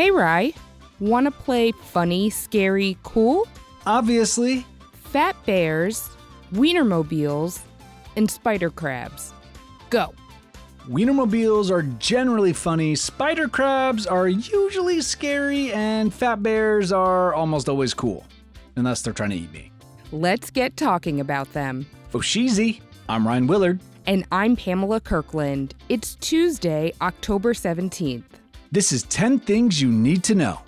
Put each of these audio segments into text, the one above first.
Hey, Rye. Want to play funny, scary, cool? Obviously. Fat bears, wienermobiles, and spider crabs. Go. Wienermobiles are generally funny, spider crabs are usually scary, and fat bears are almost always cool. Unless they're trying to eat me. Let's get talking about them. Oh, Foshizi, I'm Ryan Willard. And I'm Pamela Kirkland. It's Tuesday, October 17th. This is 10 Things You Need to Know.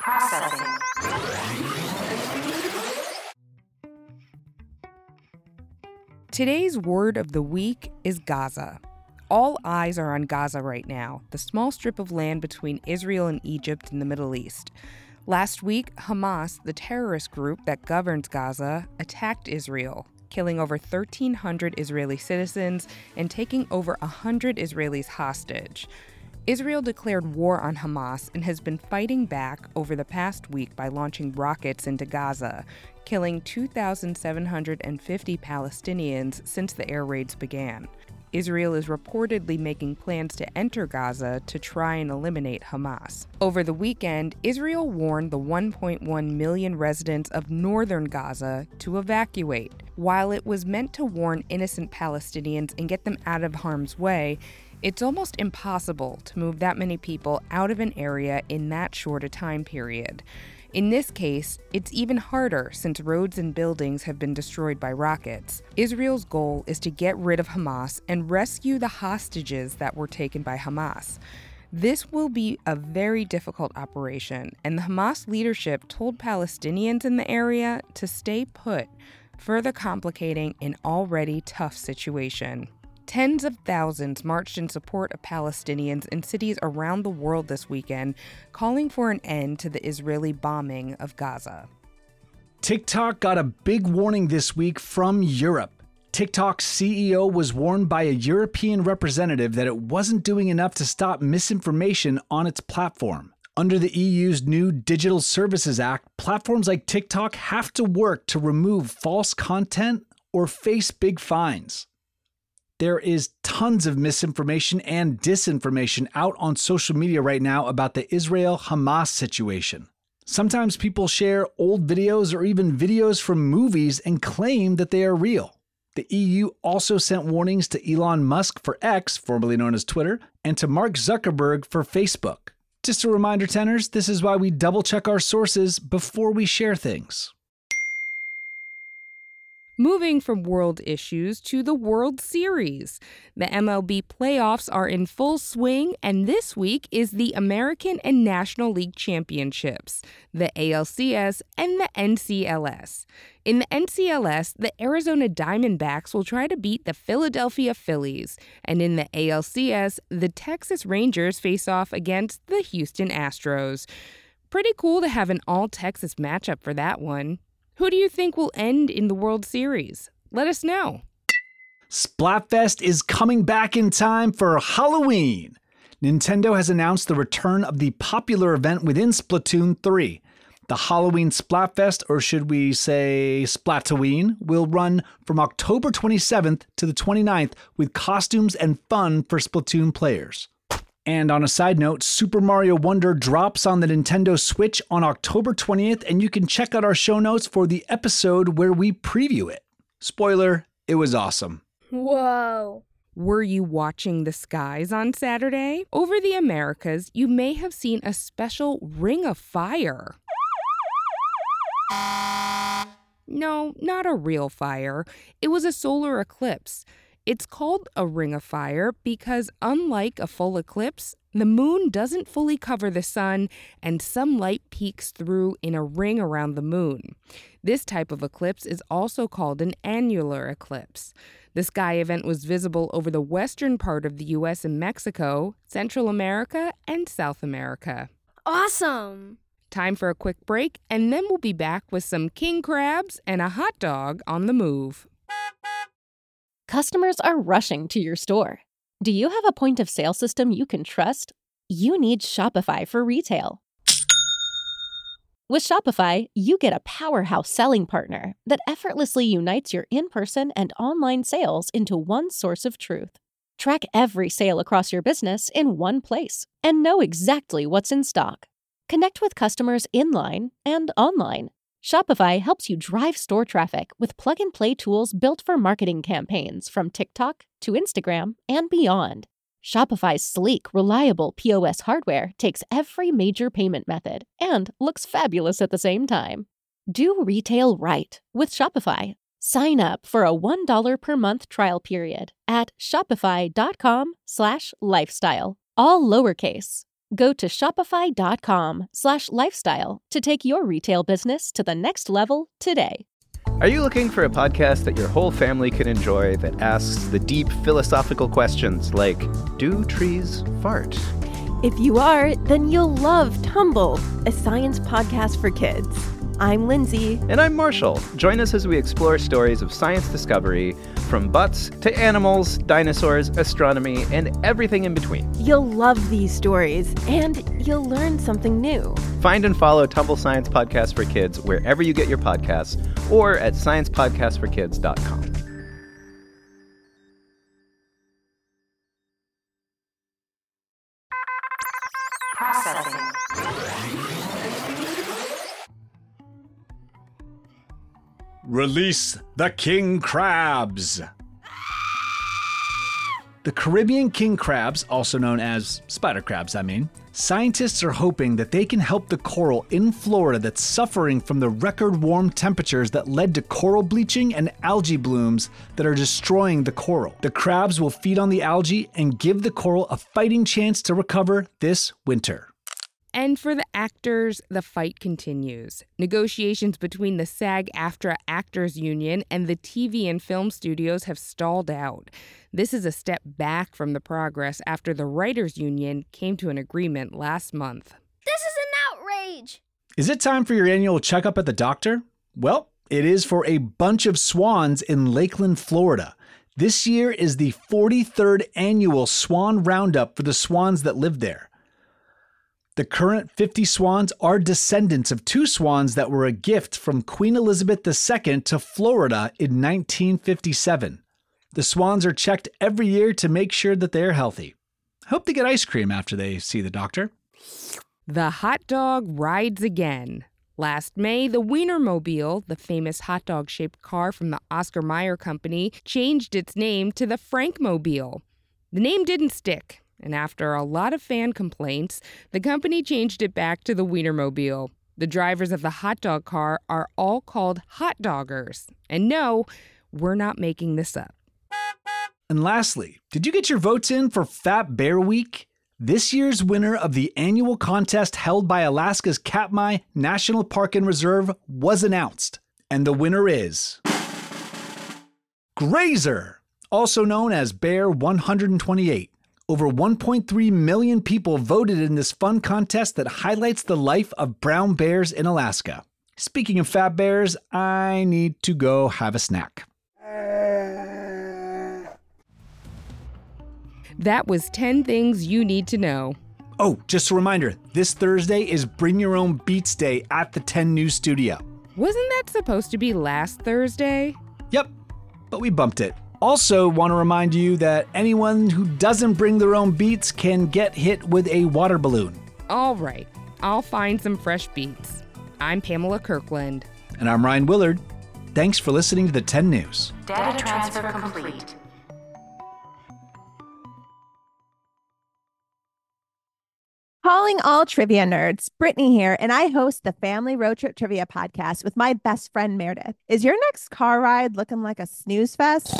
Processing. Today's word of the week is Gaza. All eyes are on Gaza right now, the small strip of land between Israel and Egypt in the Middle East. Last week, Hamas, the terrorist group that governs Gaza, attacked Israel, killing over 1,300 Israeli citizens and taking over 100 Israelis hostage. Israel declared war on Hamas and has been fighting back over the past week by launching rockets into Gaza, killing 2,750 Palestinians since the air raids began. Israel is reportedly making plans to enter Gaza to try and eliminate Hamas. Over the weekend, Israel warned the 1.1 million residents of northern Gaza to evacuate. While it was meant to warn innocent Palestinians and get them out of harm's way, it's almost impossible to move that many people out of an area in that short a time period. In this case, it's even harder since roads and buildings have been destroyed by rockets. Israel's goal is to get rid of Hamas and rescue the hostages that were taken by Hamas. This will be a very difficult operation, and the Hamas leadership told Palestinians in the area to stay put, further complicating an already tough situation. Tens of thousands marched in support of Palestinians in cities around the world this weekend, calling for an end to the Israeli bombing of Gaza. TikTok got a big warning this week from Europe. TikTok's CEO was warned by a European representative that it wasn't doing enough to stop misinformation on its platform. Under the EU's new Digital Services Act, platforms like TikTok have to work to remove false content or face big fines. There is tons of misinformation and disinformation out on social media right now about the Israel Hamas situation. Sometimes people share old videos or even videos from movies and claim that they are real. The EU also sent warnings to Elon Musk for X, formerly known as Twitter, and to Mark Zuckerberg for Facebook. Just a reminder, Ten'ers, this is why we double check our sources before we share things. Moving from world issues to the World Series. The MLB playoffs are in full swing, and this week is the American and National League Championships, the ALCS and the NCLS. In the NCLS, the Arizona Diamondbacks will try to beat the Philadelphia Phillies, and in the ALCS, the Texas Rangers face off against the Houston Astros. Pretty cool to have an all Texas matchup for that one. Who do you think will end in the World Series? Let us know. Splatfest is coming back in time for Halloween. Nintendo has announced the return of the popular event within Splatoon 3. The Halloween Splatfest, or should we say Splatoween, will run from October 27th to the 29th with costumes and fun for Splatoon players. And on a side note, Super Mario Wonder drops on the Nintendo Switch on October 20th, and you can check out our show notes for the episode where we preview it. Spoiler, it was awesome. Whoa. Were you watching the skies on Saturday? Over the Americas, you may have seen a special ring of fire. No, not a real fire. It was a solar eclipse. It's called a ring of fire because, unlike a full eclipse, the moon doesn't fully cover the sun and some light peeks through in a ring around the moon. This type of eclipse is also called an annular eclipse. The sky event was visible over the western part of the US and Mexico, Central America, and South America. Awesome. Time for a quick break, and then we'll be back with some king crabs and a hot dog on the move. Customers are rushing to your store. Do you have a point of sale system you can trust? You need Shopify for retail. With Shopify, you get a powerhouse selling partner that effortlessly unites your in person and online sales into one source of truth. Track every sale across your business in one place and know exactly what's in stock. Connect with customers in line and online. Shopify helps you drive store traffic with plug and play tools built for marketing campaigns from TikTok to Instagram and beyond. Shopify's sleek, reliable POS hardware takes every major payment method and looks fabulous at the same time. Do retail right with Shopify. Sign up for a $1 per month trial period at shopify.com slash lifestyle, all lowercase. Go to shopify.com slash lifestyle to take your retail business to the next level today. Are you looking for a podcast that your whole family can enjoy that asks the deep philosophical questions like Do trees fart? If you are, then you'll love Tumble, a science podcast for kids. I'm Lindsay. And I'm Marshall. Join us as we explore stories of science discovery from butts to animals, dinosaurs, astronomy, and everything in between. You'll love these stories and you'll learn something new. Find and follow Tumble Science Podcast for Kids wherever you get your podcasts or at sciencepodcastforkids.com. Release the king crabs. The Caribbean king crabs, also known as spider crabs, I mean, scientists are hoping that they can help the coral in Florida that's suffering from the record warm temperatures that led to coral bleaching and algae blooms that are destroying the coral. The crabs will feed on the algae and give the coral a fighting chance to recover this winter. And for the actors, the fight continues. Negotiations between the SAG AFTRA Actors Union and the TV and film studios have stalled out. This is a step back from the progress after the Writers Union came to an agreement last month. This is an outrage! Is it time for your annual checkup at the doctor? Well, it is for a bunch of swans in Lakeland, Florida. This year is the 43rd annual Swan Roundup for the swans that live there. The current 50 swans are descendants of two swans that were a gift from Queen Elizabeth II to Florida in 1957. The swans are checked every year to make sure that they are healthy. Hope they get ice cream after they see the doctor. The hot dog rides again. Last May, the Wienermobile, the famous hot dog shaped car from the Oscar Mayer Company, changed its name to the Frankmobile. The name didn't stick, and after a lot of fan complaints, the company changed it back to the Wienermobile. The drivers of the hot dog car are all called hot doggers. And no, we're not making this up. And lastly, did you get your votes in for Fat Bear Week? This year's winner of the annual contest held by Alaska's Katmai National Park and Reserve was announced. And the winner is. Grazer, also known as Bear 128. Over 1.3 million people voted in this fun contest that highlights the life of brown bears in Alaska. Speaking of fat bears, I need to go have a snack. That was 10 things you need to know. Oh, just a reminder this Thursday is Bring Your Own Beats Day at the Ten News Studio. Wasn't that supposed to be last Thursday? Yep, but we bumped it. Also, want to remind you that anyone who doesn't bring their own beats can get hit with a water balloon. All right, I'll find some fresh beats. I'm Pamela Kirkland. And I'm Ryan Willard. Thanks for listening to the Ten News. Data transfer complete. Calling all trivia nerds, Brittany here, and I host the Family Road Trip Trivia podcast with my best friend Meredith. Is your next car ride looking like a snooze fest?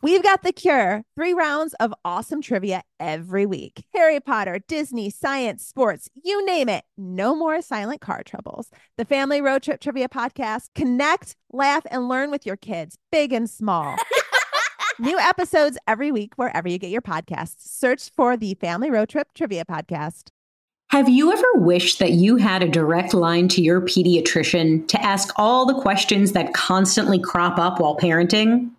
We've got the cure. Three rounds of awesome trivia every week. Harry Potter, Disney, science, sports, you name it. No more silent car troubles. The Family Road Trip Trivia Podcast. Connect, laugh, and learn with your kids, big and small. New episodes every week wherever you get your podcasts. Search for the Family Road Trip Trivia Podcast. Have you ever wished that you had a direct line to your pediatrician to ask all the questions that constantly crop up while parenting?